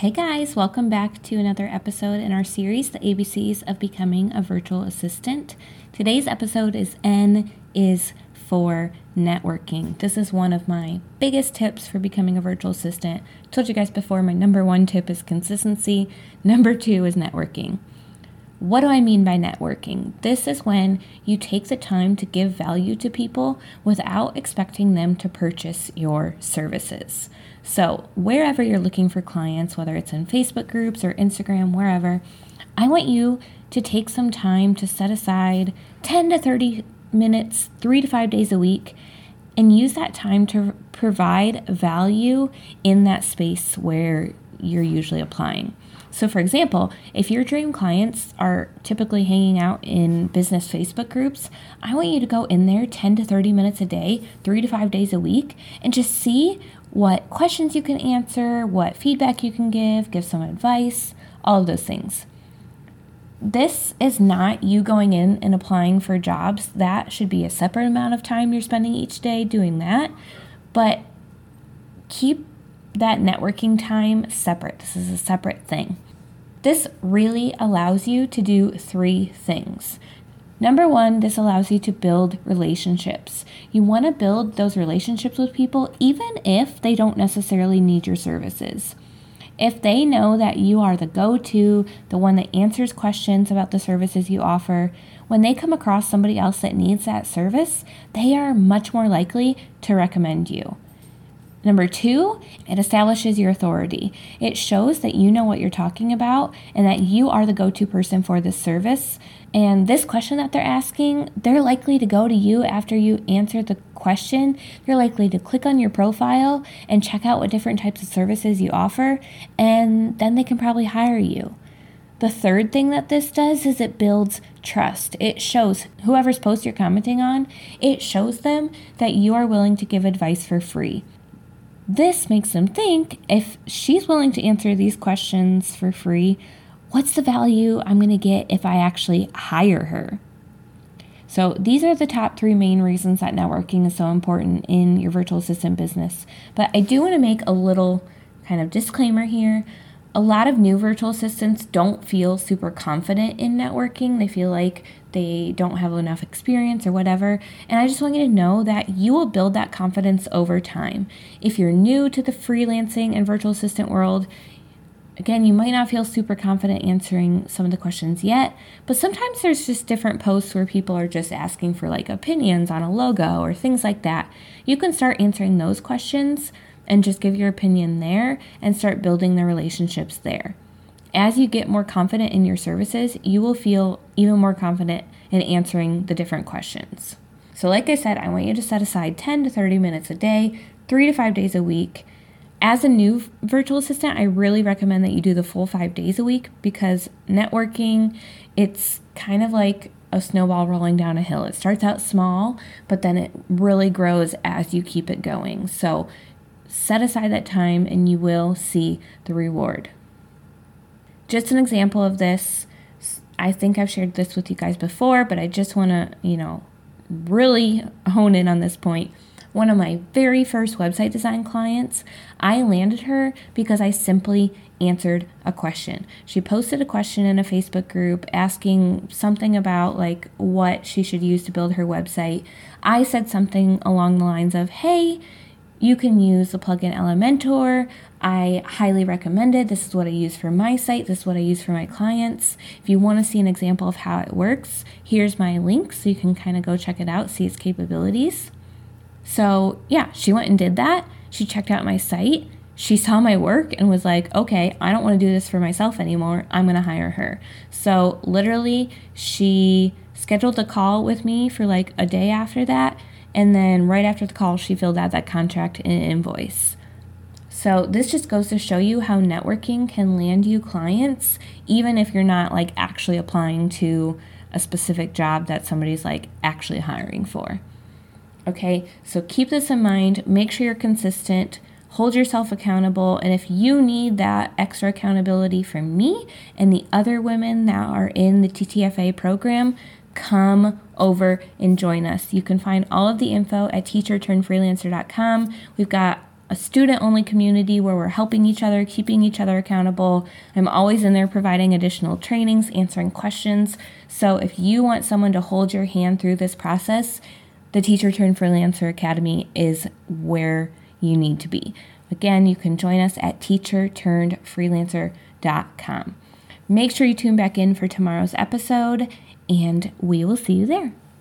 Hey guys, welcome back to another episode in our series, The ABCs of Becoming a Virtual Assistant. Today's episode is N is for networking. This is one of my biggest tips for becoming a virtual assistant. I told you guys before, my number one tip is consistency, number two is networking. What do I mean by networking? This is when you take the time to give value to people without expecting them to purchase your services. So, wherever you're looking for clients, whether it's in Facebook groups or Instagram, wherever, I want you to take some time to set aside 10 to 30 minutes, three to five days a week, and use that time to provide value in that space where you're usually applying. So, for example, if your dream clients are typically hanging out in business Facebook groups, I want you to go in there 10 to 30 minutes a day, three to five days a week, and just see what questions you can answer, what feedback you can give, give some advice, all of those things. This is not you going in and applying for jobs. That should be a separate amount of time you're spending each day doing that. But keep that networking time separate. This is a separate thing. This really allows you to do three things. Number one, this allows you to build relationships. You want to build those relationships with people even if they don't necessarily need your services. If they know that you are the go to, the one that answers questions about the services you offer, when they come across somebody else that needs that service, they are much more likely to recommend you. Number two, it establishes your authority. It shows that you know what you're talking about and that you are the go to person for this service. And this question that they're asking, they're likely to go to you after you answer the question. They're likely to click on your profile and check out what different types of services you offer, and then they can probably hire you. The third thing that this does is it builds trust. It shows whoever's post you're commenting on, it shows them that you are willing to give advice for free. This makes them think if she's willing to answer these questions for free, what's the value I'm going to get if I actually hire her? So, these are the top three main reasons that networking is so important in your virtual assistant business. But I do want to make a little kind of disclaimer here a lot of new virtual assistants don't feel super confident in networking. They feel like they don't have enough experience or whatever. And I just want you to know that you will build that confidence over time. If you're new to the freelancing and virtual assistant world, again, you might not feel super confident answering some of the questions yet, but sometimes there's just different posts where people are just asking for like opinions on a logo or things like that. You can start answering those questions and just give your opinion there and start building the relationships there. As you get more confident in your services, you will feel even more confident in answering the different questions. So, like I said, I want you to set aside 10 to 30 minutes a day, three to five days a week. As a new virtual assistant, I really recommend that you do the full five days a week because networking, it's kind of like a snowball rolling down a hill. It starts out small, but then it really grows as you keep it going. So Set aside that time and you will see the reward. Just an example of this, I think I've shared this with you guys before, but I just want to, you know, really hone in on this point. One of my very first website design clients, I landed her because I simply answered a question. She posted a question in a Facebook group asking something about like what she should use to build her website. I said something along the lines of, "Hey, you can use the plugin Elementor. I highly recommend it. This is what I use for my site. This is what I use for my clients. If you want to see an example of how it works, here's my link so you can kind of go check it out, see its capabilities. So, yeah, she went and did that. She checked out my site. She saw my work and was like, okay, I don't want to do this for myself anymore. I'm going to hire her. So, literally, she scheduled a call with me for like a day after that and then right after the call, she filled out that contract and invoice. So this just goes to show you how networking can land you clients, even if you're not like actually applying to a specific job that somebody's like actually hiring for. Okay, so keep this in mind. Make sure you're consistent. Hold yourself accountable. And if you need that extra accountability from me and the other women that are in the TTFA program, come over and join us. You can find all of the info at teacherturnedfreelancer.com. We've got a student only community where we're helping each other, keeping each other accountable. I'm always in there providing additional trainings, answering questions. So if you want someone to hold your hand through this process, the Teacher Turned Freelancer Academy is where you need to be. Again, you can join us at teacherturnedfreelancer.com. Make sure you tune back in for tomorrow's episode, and we will see you there.